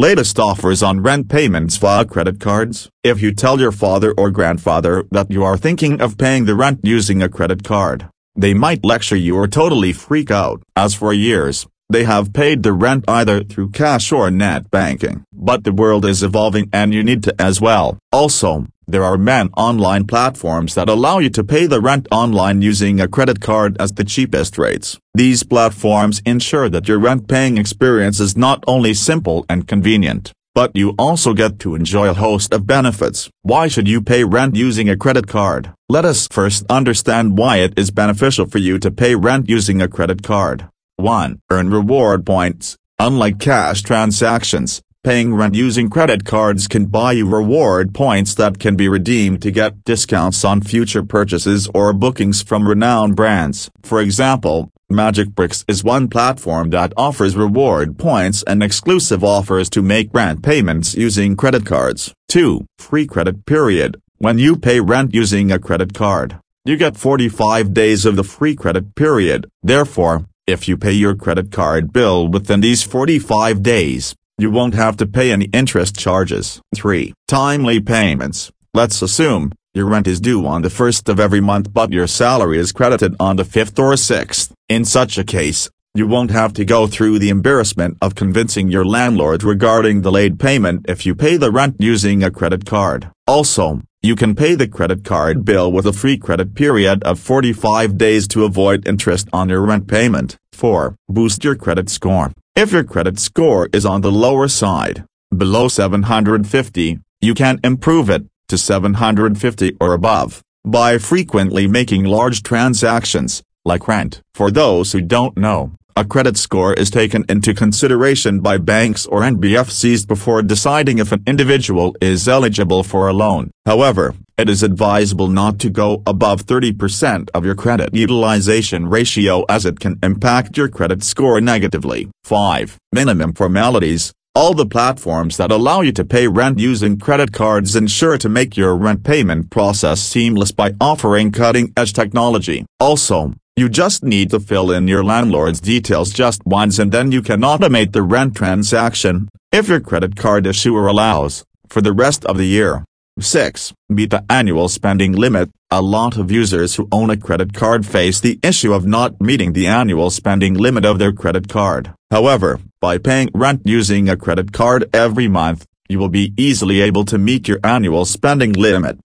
Latest offers on rent payments via credit cards. If you tell your father or grandfather that you are thinking of paying the rent using a credit card, they might lecture you or totally freak out. As for years, they have paid the rent either through cash or net banking. But the world is evolving and you need to as well. Also, there are many online platforms that allow you to pay the rent online using a credit card as the cheapest rates. These platforms ensure that your rent paying experience is not only simple and convenient, but you also get to enjoy a host of benefits. Why should you pay rent using a credit card? Let us first understand why it is beneficial for you to pay rent using a credit card. 1. Earn reward points. Unlike cash transactions, Paying rent using credit cards can buy you reward points that can be redeemed to get discounts on future purchases or bookings from renowned brands. For example, Magicbricks is one platform that offers reward points and exclusive offers to make rent payments using credit cards. 2. Free credit period. When you pay rent using a credit card, you get 45 days of the free credit period. Therefore, if you pay your credit card bill within these 45 days, you won't have to pay any interest charges. 3. Timely payments. Let's assume, your rent is due on the 1st of every month but your salary is credited on the 5th or 6th. In such a case, you won't have to go through the embarrassment of convincing your landlord regarding the late payment if you pay the rent using a credit card. Also, you can pay the credit card bill with a free credit period of 45 days to avoid interest on your rent payment. 4. Boost your credit score. If your credit score is on the lower side, below 750, you can improve it to 750 or above by frequently making large transactions, like rent. For those who don't know, a credit score is taken into consideration by banks or NBFCs before deciding if an individual is eligible for a loan. However, it is advisable not to go above 30% of your credit utilization ratio as it can impact your credit score negatively. 5. Minimum formalities. All the platforms that allow you to pay rent using credit cards ensure to make your rent payment process seamless by offering cutting-edge technology. Also, you just need to fill in your landlord's details just once and then you can automate the rent transaction, if your credit card issuer allows, for the rest of the year. 6. Meet the annual spending limit. A lot of users who own a credit card face the issue of not meeting the annual spending limit of their credit card. However, by paying rent using a credit card every month, you will be easily able to meet your annual spending limit.